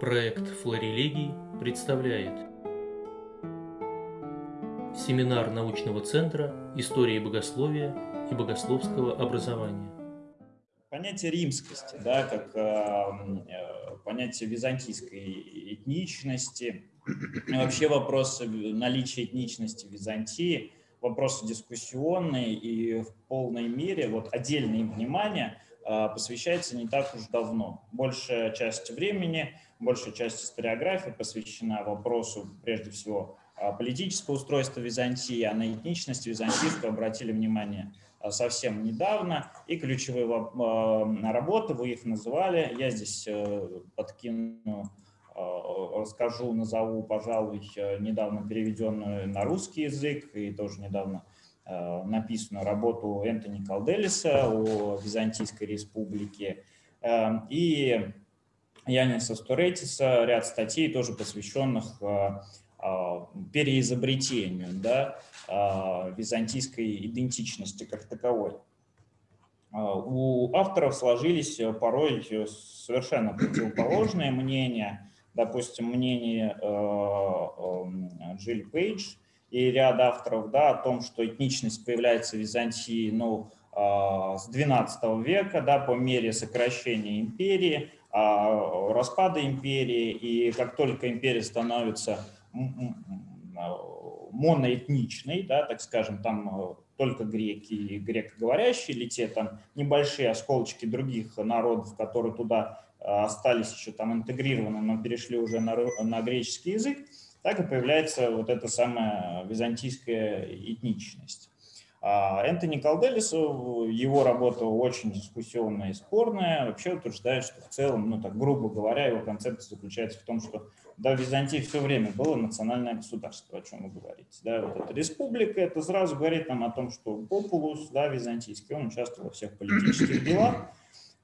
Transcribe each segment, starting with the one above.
Проект «Флорелегий» представляет Семинар научного центра истории богословия и богословского образования. Понятие римскости, да, как э, понятие византийской этничности, вообще вопрос наличия этничности Византии, вопрос дискуссионный и в полной мере вот отдельное внимание э, посвящается не так уж давно. Большая часть времени – большая часть историографии посвящена вопросу, прежде всего, а, политического устройства Византии, а на этничность византийскую обратили внимание а, совсем недавно. И ключевые а, работы, вы их называли, я здесь э, подкину, расскажу, назову, пожалуй, недавно переведенную на русский язык и тоже недавно написанную работу Энтони Калделиса о Византийской республике. И Яниса Стуретиса, ряд статей, тоже посвященных а, а, переизобретению да, а, византийской идентичности как таковой. У авторов сложились порой совершенно противоположные мнения. Допустим, мнение Джилл Пейдж и ряд авторов да, о том, что этничность появляется в Византии ну, с XII века да, по мере сокращения империи, а, распада империи, и как только империя становится моноэтничной, да, так скажем, там э, только греки и грекоговорящие, или те там небольшие осколочки других народов, которые туда э, остались еще там интегрированы, но перешли уже на, на греческий язык, так и появляется вот эта самая византийская этничность. А Энтони Калделис, его работа очень дискуссионная и спорная, вообще утверждает, что в целом, ну так грубо говоря, его концепция заключается в том, что да, в Византии все время было национальное государство, о чем вы говорите. Да, вот эта республика, это сразу говорит нам о том, что Популус, да, византийский, он участвовал во всех политических делах.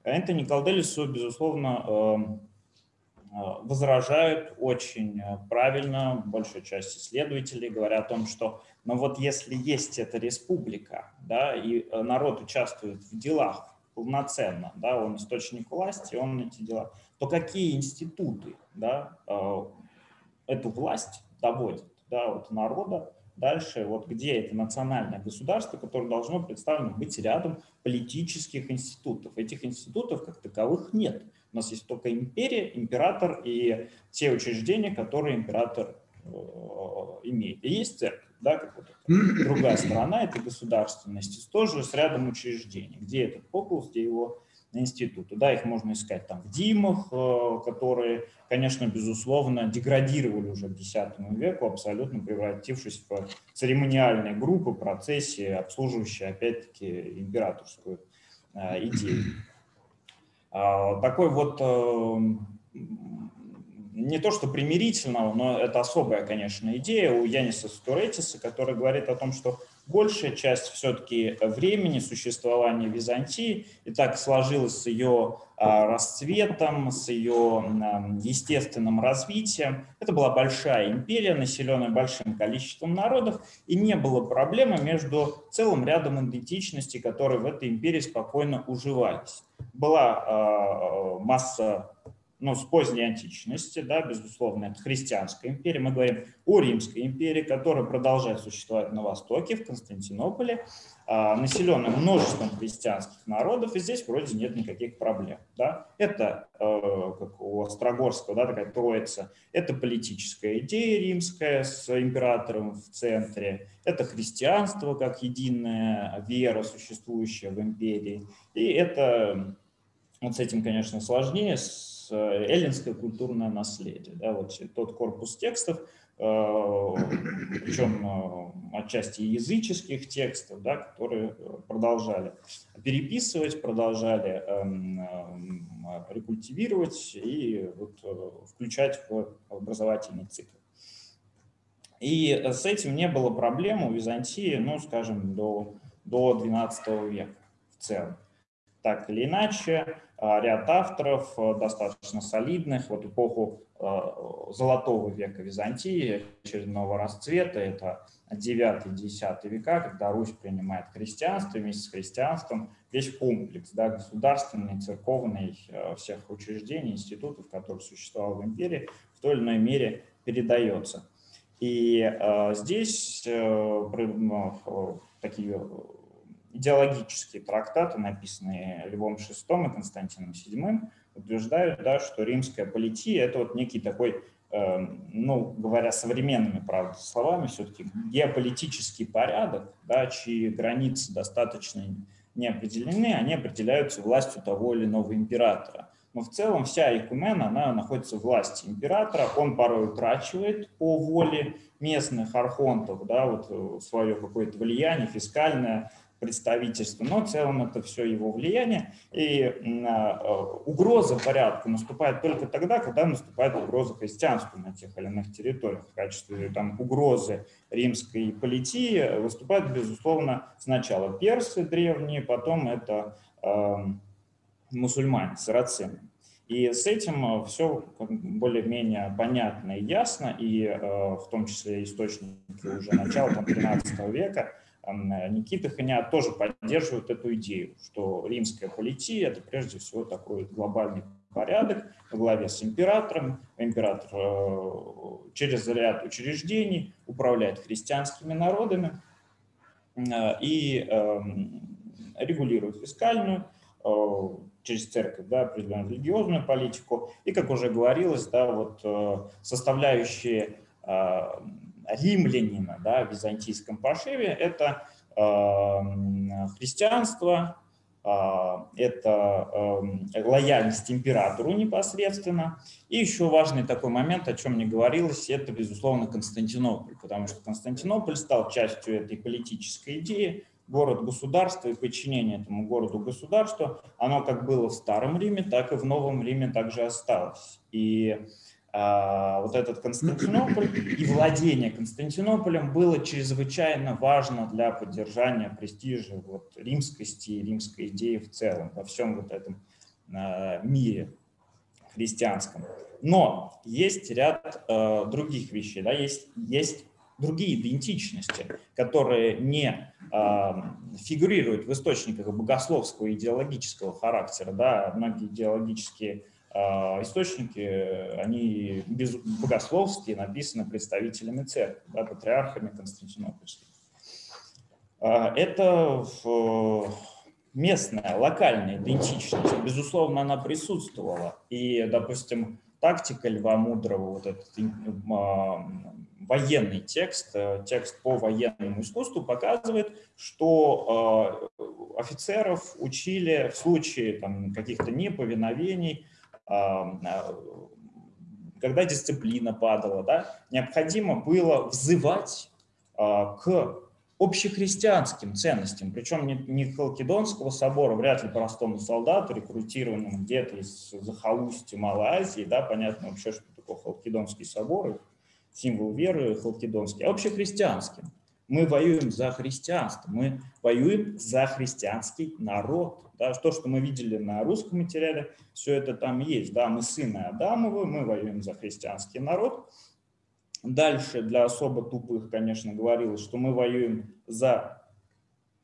Энтони Калделису, безусловно, эм, возражают очень правильно, большая часть исследователей говорят о том, что но вот если есть эта республика, да, и э, народ участвует в делах полноценно, да, он источник власти, он эти дела, то какие институты да, э, эту власть доводят да, от народа дальше, вот где это национальное государство, которое должно представлено быть рядом политических институтов. Этих институтов как таковых нет. У нас есть только империя, император и те учреждения, которые император э, имеет. И есть церковь да, как вот другая сторона этой государственности, тоже с рядом учреждений, где этот популс, где его институты. Да, их можно искать там в Димах, э, которые, конечно, безусловно, деградировали уже к X веку, абсолютно превратившись в церемониальные группы, процессии, обслуживающие, опять-таки, императорскую э, идею. А, такой вот э, не то что примирительного, но это особая, конечно, идея у Яниса Стуретиса, который говорит о том, что большая часть все-таки времени существования Византии и так сложилась с ее а, расцветом, с ее естественным развитием. Это была большая империя, населенная большим количеством народов, и не было проблемы между целым рядом идентичностей, которые в этой империи спокойно уживались. Была а, масса ну, с поздней античности, да, безусловно, это христианская империя. Мы говорим о Римской империи, которая продолжает существовать на Востоке, в Константинополе, а, населенная множеством христианских народов, и здесь вроде нет никаких проблем. Да. Это, э, как у Острогорского, да, такая троица, это политическая идея римская с императором в центре, это христианство как единая вера, существующая в империи, и это, вот с этим, конечно, сложнее, с эллинское культурное наследие. Да, вот тот корпус текстов, э, причем э, отчасти языческих текстов, да, которые продолжали переписывать, продолжали эм, эм, рекультивировать и вот, включать в образовательный цикл. И с этим не было проблем у Византии, ну, скажем, до, до XII века в целом. Так или иначе, ряд авторов э, достаточно солидных, вот эпоху э, золотого века Византии, очередного расцвета, это 9-10 века, когда Русь принимает христианство, вместе с христианством весь комплекс да, государственный, церковный, э, всех учреждений, институтов, которые существовали в империи, в той или иной мере передается. И э, здесь э, э, такие идеологические трактаты, написанные Львом VI и Константином VII, утверждают, да, что римская полития – это вот некий такой Эм, ну, говоря современными, правда, словами, все-таки геополитический порядок, да, чьи границы достаточно не определены, они определяются властью того или иного императора. Но в целом вся Экумена, она находится в власти императора, он порой утрачивает по воле местных архонтов да, вот э, свое какое-то влияние фискальное, представительства, но в целом это все его влияние. И а, угроза порядку наступает только тогда, когда наступает угроза христианству на тех или иных территориях. В качестве там, угрозы римской политии выступают, безусловно, сначала персы древние, потом это э, мусульмане, сарацины. И с этим все более-менее понятно и ясно, и э, в том числе источники уже начала там, 13 века Э, Никита Ханят тоже поддерживают эту идею, что римская полития – это прежде всего такой глобальный порядок во главе с императором. Император э, через ряд учреждений управляет христианскими народами э, и эм, регулирует фискальную, через церковь, да, определенную религиозную политику. И, как уже говорилось, да, вот составляющие римлянина да, в византийском пошиве – это э, христианство, э, это э, лояльность императору непосредственно. И еще важный такой момент, о чем не говорилось, это, безусловно, Константинополь, потому что Константинополь стал частью этой политической идеи, город-государство и подчинение этому городу-государству, оно как было в Старом Риме, так и в Новом Риме также осталось. И вот этот Константинополь и владение Константинополем было чрезвычайно важно для поддержания престижа вот, римскости и римской идеи в целом во всем вот этом а, мире христианском. Но есть ряд э, других вещей, да, есть, есть другие идентичности, которые не э, фигурируют в источниках богословского идеологического характера. Да, многие идеологические а, источники, они без, богословские, написаны представителями церкви, да, патриархами Константинопольскими. А, это местная, локальная идентичность. Безусловно, она присутствовала. И, допустим, тактика Льва Мудрого, вот этот а, военный текст, э, текст по военному искусству показывает, что офицеров учили в случае каких-то неповиновений а, когда дисциплина падала, да, необходимо было взывать а, к общехристианским ценностям, причем не Халкидонского собора, вряд ли простому солдату, рекрутированному где-то из захолустья Малой Азии, да, понятно вообще, что такое Халкидонский собор, символ веры Халкидонский, а общехристианским. Мы воюем за христианство, мы воюем за христианский народ. Да, то, что мы видели на русском материале, все это там есть. Да, мы сыны Адамовы, мы воюем за христианский народ. Дальше для особо тупых, конечно, говорилось, что мы воюем за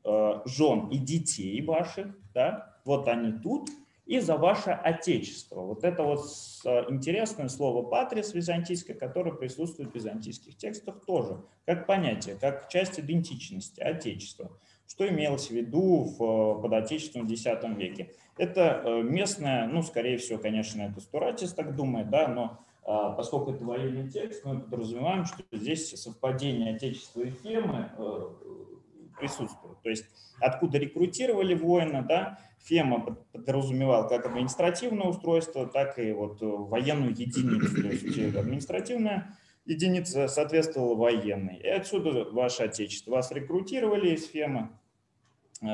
э, жен и детей ваших. Да? Вот они тут, и за ваше отечество. Вот это вот э, интересное слово «патрис» византийское, которое присутствует в византийских текстах тоже, как понятие, как часть идентичности, отечества. Что имелось в виду в, под отечеством в X веке? Это э, местное, ну, скорее всего, конечно, это Стуратис так думает, да, но поскольку это военный текст, мы подразумеваем, что здесь совпадение отечества и фемы э, присутствует. То есть откуда рекрутировали воина, да, Фема подразумевал как административное устройство, так и вот э, военную единицу. То есть административная единица соответствовала военной. И отсюда ваше отечество. Вас рекрутировали из Фемы, э,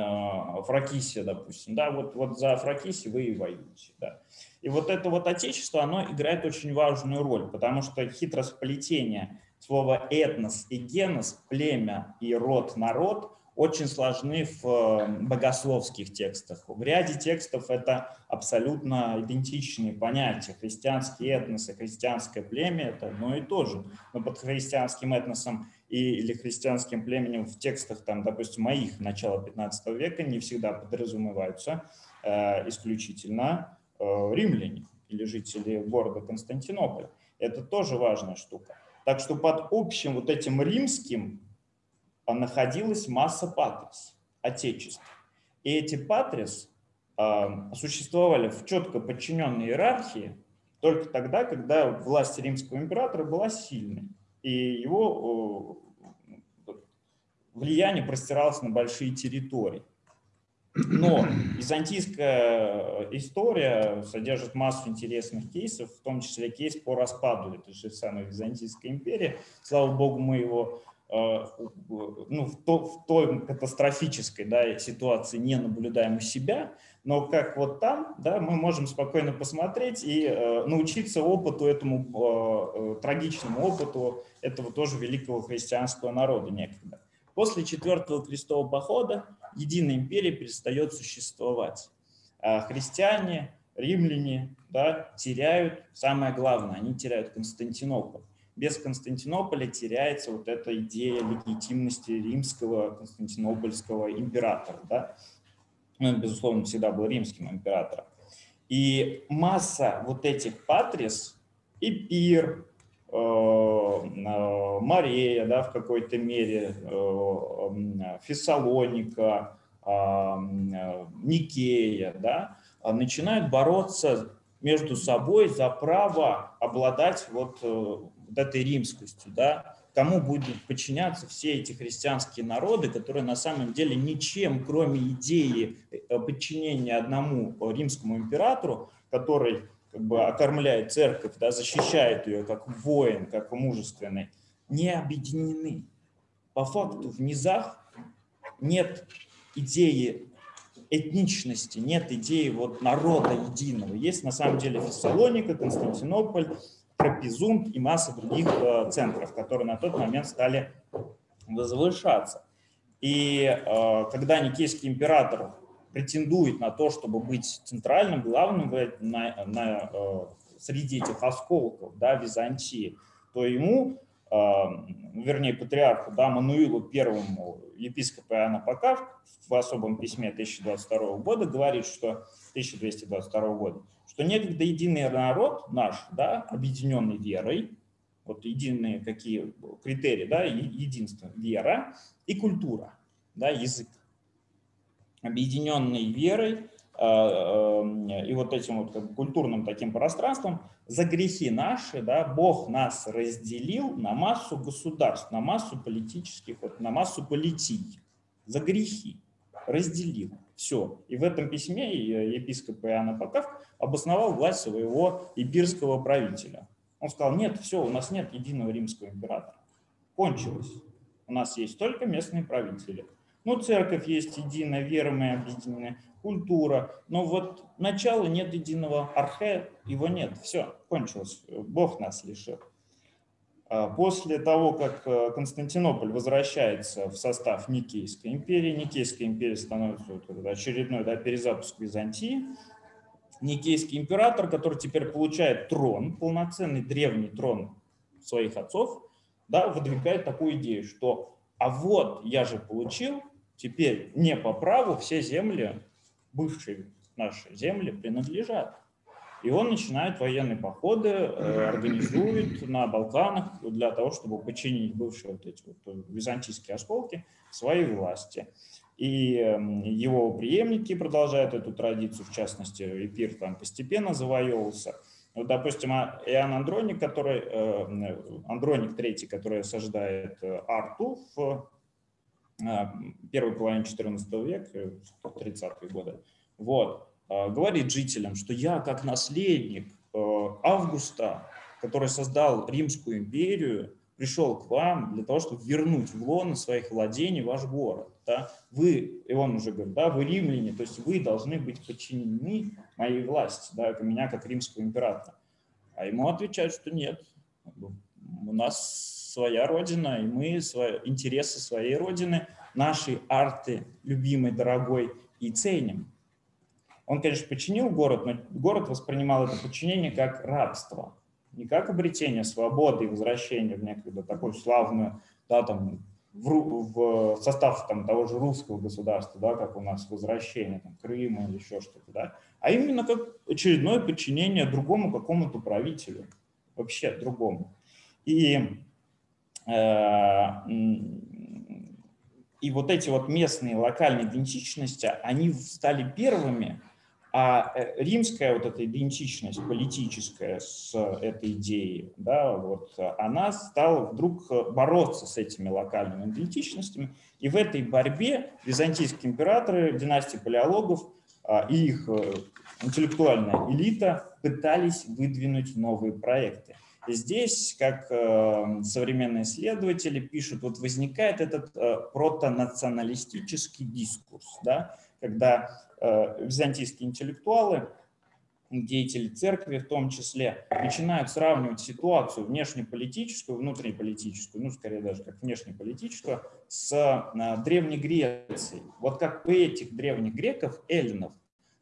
Фракисия, допустим. Да, вот, вот за Фракиси вы и воюете. Да. И вот это вот отечество, оно играет очень важную роль, потому что хитросплетение слова этнос и генос, племя и род, народ – очень сложны в э, богословских текстах. В ряде текстов это абсолютно идентичные понятия. Христианский этнос и христианское племя – это одно и то же. Но под христианским этносом и, или христианским племенем в текстах, там, допустим, моих начала 15 века не всегда подразумеваются э, исключительно э, римляне или жители города Константинополь. Это тоже важная штука. Так что под общим вот этим римским а, находилась масса патрис, отечеств. И эти патрис а, существовали в четко подчиненной иерархии только тогда, когда власть римского императора была сильной, и его влияние простиралось на большие территории. Но византийская история содержит массу интересных кейсов, в том числе кейс по распаду этой же самой Византийской империи. Слава богу, мы его э, ну, в, то, в той катастрофической да, ситуации не наблюдаем у себя, но как вот там, да, мы можем спокойно посмотреть и э, научиться опыту этому, э, э, трагичному опыту этого тоже великого христианского народа некогда. После четвертого крестового похода единая империя перестает существовать. А христиане, римляне да, теряют, самое главное, они теряют Константинополь. Без Константинополя теряется вот эта идея легитимности римского константинопольского императора. Да? Ну, безусловно, всегда был римским императором. И масса вот этих патрис, и э, э, Мария, да, в какой-то мере, э, Фессалоника, Никея, да, начинают бороться между собой за право обладать вот, вот этой римскостью, да, кому будут подчиняться все эти христианские народы, которые на самом деле ничем, кроме идеи подчинения одному римскому императору, который как бы окормляет церковь, да, защищает ее как воин, как мужественный, не объединены. По факту в низах нет идеи этничности, нет идеи вот народа единого. Есть на самом деле Фессалоника, Константинополь, Трапезунд и масса других э, центров, которые на тот момент стали возвышаться. И э, когда Никейский император претендует на то, чтобы быть центральным, главным на, на, э, среди этих осколков да, Византии, то ему, вернее, патриарху да, Мануилу Первому, епископа Иоанна Покав в особом письме 1022 года говорит, что 1222 года, что некогда единый народ наш, да, объединенный верой, вот единые какие критерии, да, единство, вера и культура, да, язык. Объединенный верой э, э, и вот этим вот культурным таким пространством за грехи наши, да, Бог нас разделил на массу государств, на массу политических, вот, на массу политий, за грехи разделил. Все. И в этом письме епископ Иоанн Апокав обосновал власть своего ибирского правителя. Он сказал, нет, все, у нас нет единого римского императора. Кончилось. У нас есть только местные правители. Ну, церковь есть единая, вера мы объединены, культура. Но вот начала нет единого архе, его нет. Все, кончилось. Бог нас лишил. А после того, как э, Константинополь возвращается в состав Никейской империи, Никейская империя становится очередной да, перезапуск Византии, Никейский император, который теперь получает трон, полноценный древний трон своих отцов, да, выдвигает такую идею, что а вот я же получил, теперь не по праву все земли, бывшие наши земли, принадлежат. И он начинает военные походы, э, организует на Балканах для того, чтобы подчинить бывшие вот эти вот э, византийские осколки своей власти. И эм, его преемники продолжают эту традицию, в частности, Эпир там постепенно завоевывался. Вот, допустим, а, Иоанн Андроник, который, э, Андроник III, который осаждает Арту в первой половине XIV века, 30-е годы, вот, Э, говорит жителям, что я как наследник э, Августа, который создал Римскую империю, пришел к вам для того, чтобы вернуть в лоно своих владений ваш город. Да? Вы, и он уже говорит, да, вы римляне, то есть вы должны быть подчинены моей власти, да, меня как римского императора. А ему отвечают, что нет, у нас своя родина, и мы свои, интересы своей родины, нашей арты, любимой, дорогой, и ценим. Он, конечно, подчинил город, но город воспринимал это подчинение как рабство, не как обретение свободы и возвращение в некогда такую славную да, там, в, в состав там, того же русского государства, да, как у нас возвращение там, Крыма или еще что-то, да, а именно как очередное подчинение другому какому-то правителю, вообще другому. И, э, и вот эти вот местные локальные идентичности, они стали первыми, а э, римская вот эта идентичность политическая с этой идеей, да, вот, она стала вдруг бороться с этими локальными идентичностями. И в этой борьбе византийские императоры, династии палеологов а, и их э, интеллектуальная элита пытались выдвинуть новые проекты. Здесь, как э, современные исследователи пишут, вот возникает этот протонационалистический дискурс, да, когда Э, византийские интеллектуалы, деятели церкви в том числе, начинают сравнивать ситуацию внешнеполитическую, внутриполитическую, ну, скорее даже как внешнеполитическую, с э, Древней Грецией. Вот как у этих древних греков, эллинов,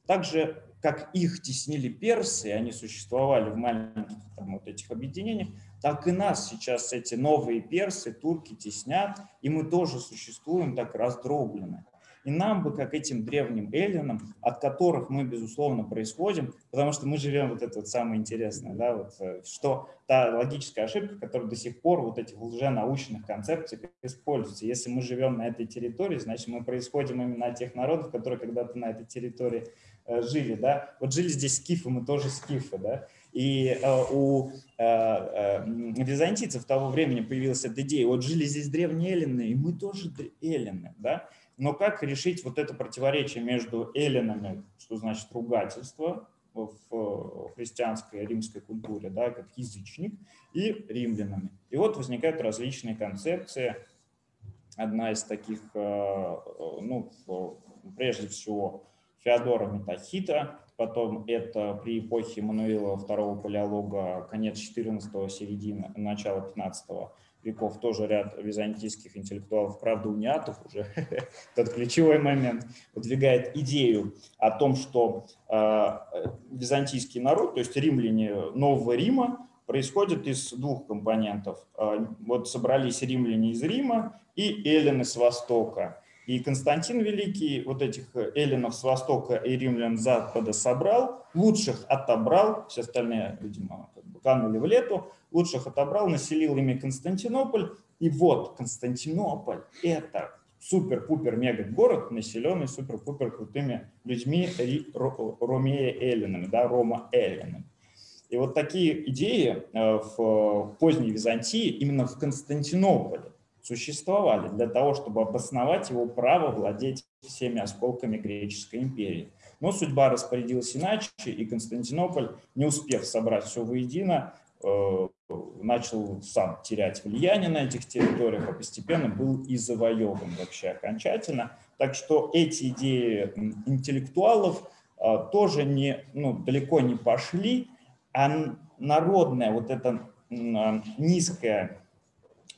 так же, как их теснили персы, они существовали в маленьких там, вот этих объединениях, так и нас сейчас эти новые персы, турки теснят, и мы тоже существуем так раздроблены. И нам бы, как этим древним эллинам, от которых мы, безусловно, происходим, потому что мы живем, вот это вот самое интересное, да, вот, э, что та логическая ошибка, которая до сих пор вот этих лженаучных концепциях используется. Если мы живем на этой территории, значит, мы происходим именно от тех народов, которые когда-то на этой территории жили, да. Вот жили здесь скифы, мы тоже скифы, да. И э, у э, э, византийцев того времени появилась эта идея, вот жили здесь древние эллины, и мы тоже эллины, да. Но как решить вот это противоречие между эллинами, что значит ругательство в христианской римской культуре, да, как язычник, и римлянами. И вот возникают различные концепции. Одна из таких, э, ну, прежде всего, Феодора Метахита, потом это при эпохе Мануила II Палеолога, конец 14-го, середина, начало 15 веков тоже ряд византийских интеллектуалов, правда, униатов уже, тот ключевой момент, выдвигает идею о том, что э, византийский народ, то есть римляне Нового Рима, происходит из двух компонентов. Э, вот собрались римляне из Рима и эллины с Востока. И Константин Великий вот этих эллинов с Востока и римлян с Запада собрал, лучших отобрал, все остальные, видимо, канули в лету, лучших отобрал, населил ими Константинополь. И вот Константинополь – это супер-пупер-мега-город, населенный супер-пупер крутыми людьми, Ромея Эллинами, да, Рома Эллинами. И вот такие идеи э, в поздней Византии, именно в Константинополе, существовали для того, чтобы обосновать его право владеть всеми осколками греческой империи. Но судьба распорядилась иначе, и Константинополь, не успев собрать все воедино, э, начал сам терять влияние на этих территориях, а постепенно был и завоеван вообще окончательно. Так что эти идеи интеллектуалов э, тоже не, ну, далеко не пошли, а народная вот эта низкая,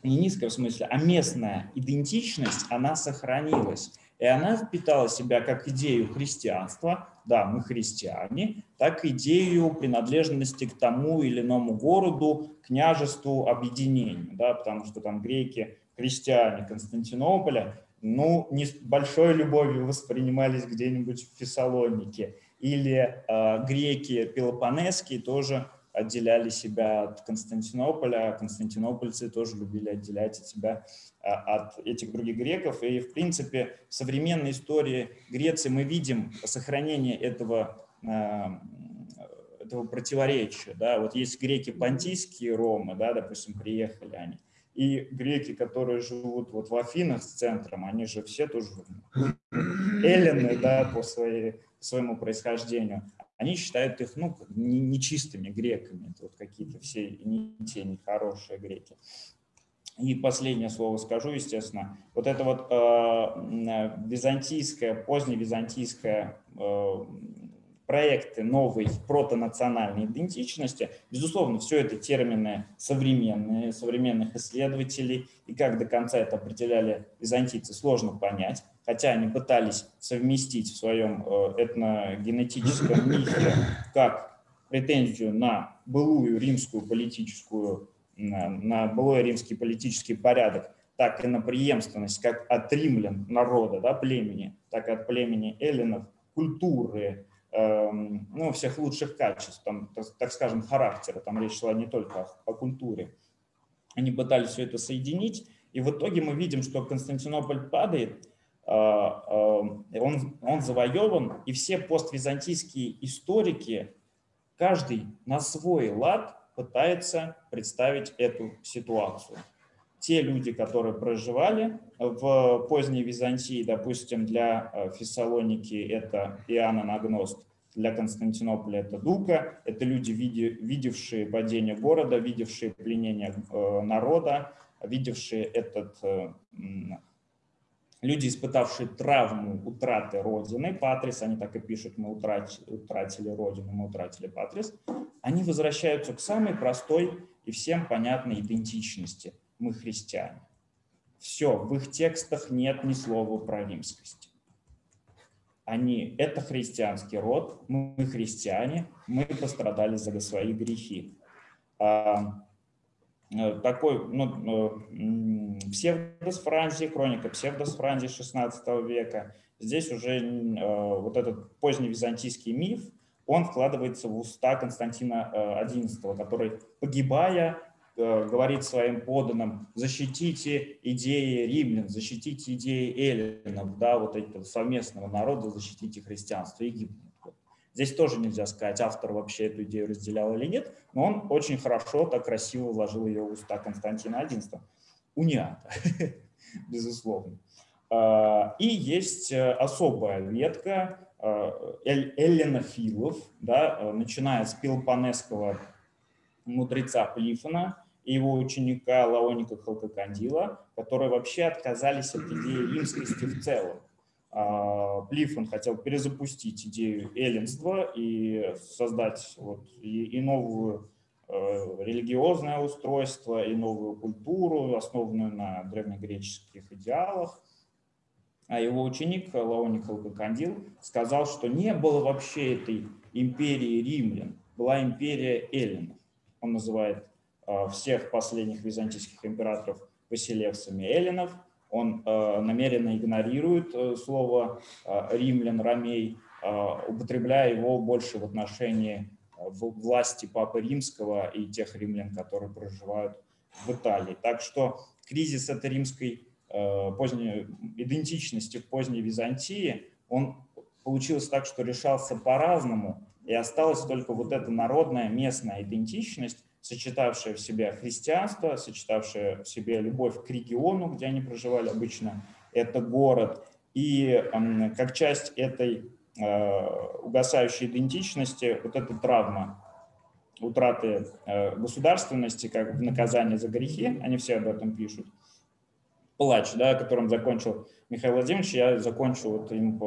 не низкая в смысле, а местная идентичность, она сохранилась. И она впитала в себя как идею христианства, да, мы христиане, так и идею принадлежности к тому или иному городу, княжеству, объединению, да, потому что там греки, христиане Константинополя, ну, не с большой любовью воспринимались где-нибудь в Фессалонике, или э, греки пелопонесские тоже отделяли себя от Константинополя, а константинопольцы тоже любили отделять от себя а, от этих других греков. И, в принципе, в современной истории Греции мы видим сохранение этого, а, этого противоречия. Да? Вот есть греки понтийские, ромы, да, допустим, приехали они. И греки, которые живут вот в Афинах с центром, они же все тоже эллины да, по своей, своему происхождению они считают их ну, нечистыми греками, это вот какие-то все не те нехорошие греки. И последнее слово скажу, естественно. Вот это вот э, византийская, поздневизантийская э, проекты новой протонациональной идентичности, безусловно, все это термины современные, современных исследователей, и как до конца это определяли византийцы, сложно понять, хотя они пытались совместить в своем э, этногенетическом мифе как претензию на былую римскую политическую, на, на былой римский политический порядок, так и на преемственность как от римлян народа, да, племени, так и от племени эллинов, культуры, эм, ну, всех лучших качеств, там, так, так скажем, характера, там речь шла не только о, о культуре. Они пытались все это соединить, и в итоге мы видим, что Константинополь падает, э, э, он, он завоеван, и все поствизантийские историки, каждый на свой лад пытается представить эту ситуацию. Те люди, которые проживали в поздней Византии, допустим, для э, Фессалоники это Иоанн Анагност, для Константинополя это Дука, это люди, видевшие падение города, видевшие пленение э, народа, видевшие этот, э, люди, испытавшие травму утраты Родины, Патрис, они так и пишут, мы утратили, утратили Родину, мы утратили Патрис, они возвращаются к самой простой и всем понятной идентичности. Мы христиане. Все, в их текстах нет ни слова про римскость. Они, это христианский род, мы христиане, мы пострадали за свои грехи. Такой ну, э, псевдос Франции, хроника псевдос Франции 16 века. Здесь уже э, вот этот поздний византийский миф, он вкладывается в уста Константина XI, который, погибая, говорит своим подданным, защитите идеи римлян, защитите идеи эллинов, да, вот этого совместного народа, защитите христианство гибнет. Здесь тоже нельзя сказать, автор вообще эту идею разделял или нет, но он очень хорошо, так красиво вложил ее в уста Константина XI. Униата, безусловно. А, и есть э, особая ветка э, эллинофилов, да, э, начиная с пелопонесского мудреца Плифона и его ученика Лаоника Халкокандила, которые вообще отказались от идеи римскости в целом. А, Плифон хотел перезапустить идею эллинства и создать вот и, и новую э, религиозное устройство, и новую культуру, основанную на древнегреческих идеалах. А его ученик Лаоник Халкокандил сказал, что не было вообще этой империи римлян, была империя эллинов. Он называет э, всех последних византийских императоров поселевцами эллинов – он э, намеренно игнорирует э, слово э, римлян, ромей, употребляя его больше в отношении власти Папы Римского и тех римлян, которые проживают в Италии. Так что кризис этой римской поздней идентичности в поздней Византии, он получился так, что решался по-разному, и осталась только вот эта народная местная идентичность, сочетавшая в себе христианство, сочетавшая в себе любовь к региону, где они проживали обычно, это город. И как часть этой э, угасающей идентичности, вот эта травма утраты э, государственности, как в наказание за грехи, они все об этом пишут, плач, да, которым закончил Михаил Владимирович, я закончу вот им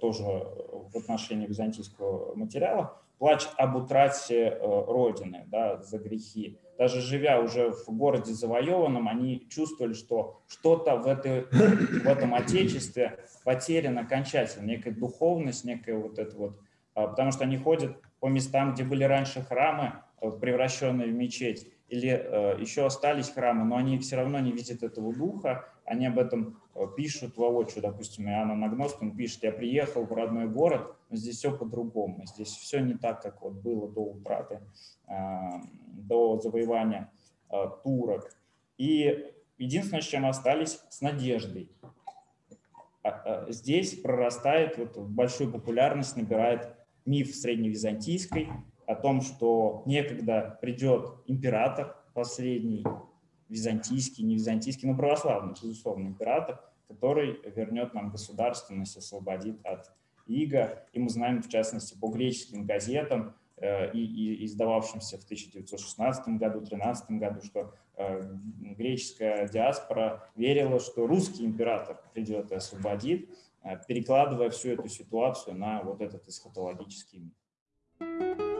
тоже в отношении византийского материала, плач об утрате э, Родины да, за грехи. Даже живя уже в городе завоеванном, они чувствовали, что что-то в, этой, в этом отечестве потеряно окончательно, некая духовность, некая вот это вот, а, потому что они ходят по местам, где были раньше храмы, э, превращенные в мечеть, или э, еще остались храмы, но они все равно не видят этого духа, они об этом э, пишут воочию, допустим, Иоанн Нагност, он пишет, я приехал в родной город, но здесь все по-другому, здесь все не так, как вот было до утраты, э, до завоевания э, турок. И единственное, с чем остались, с надеждой. А, здесь прорастает, вот большую популярность набирает миф средневизантийской о том, что некогда придет император последний, византийский, не византийский, но православный, безусловно, император, который вернет нам государственность, освободит от иго. И мы знаем, в частности, по греческим газетам, э, и, и издававшимся в 1916 году, 1913 году, что э, греческая диаспора верила, что русский император придет и освободит, э, перекладывая всю эту ситуацию на вот этот эсхатологический миф.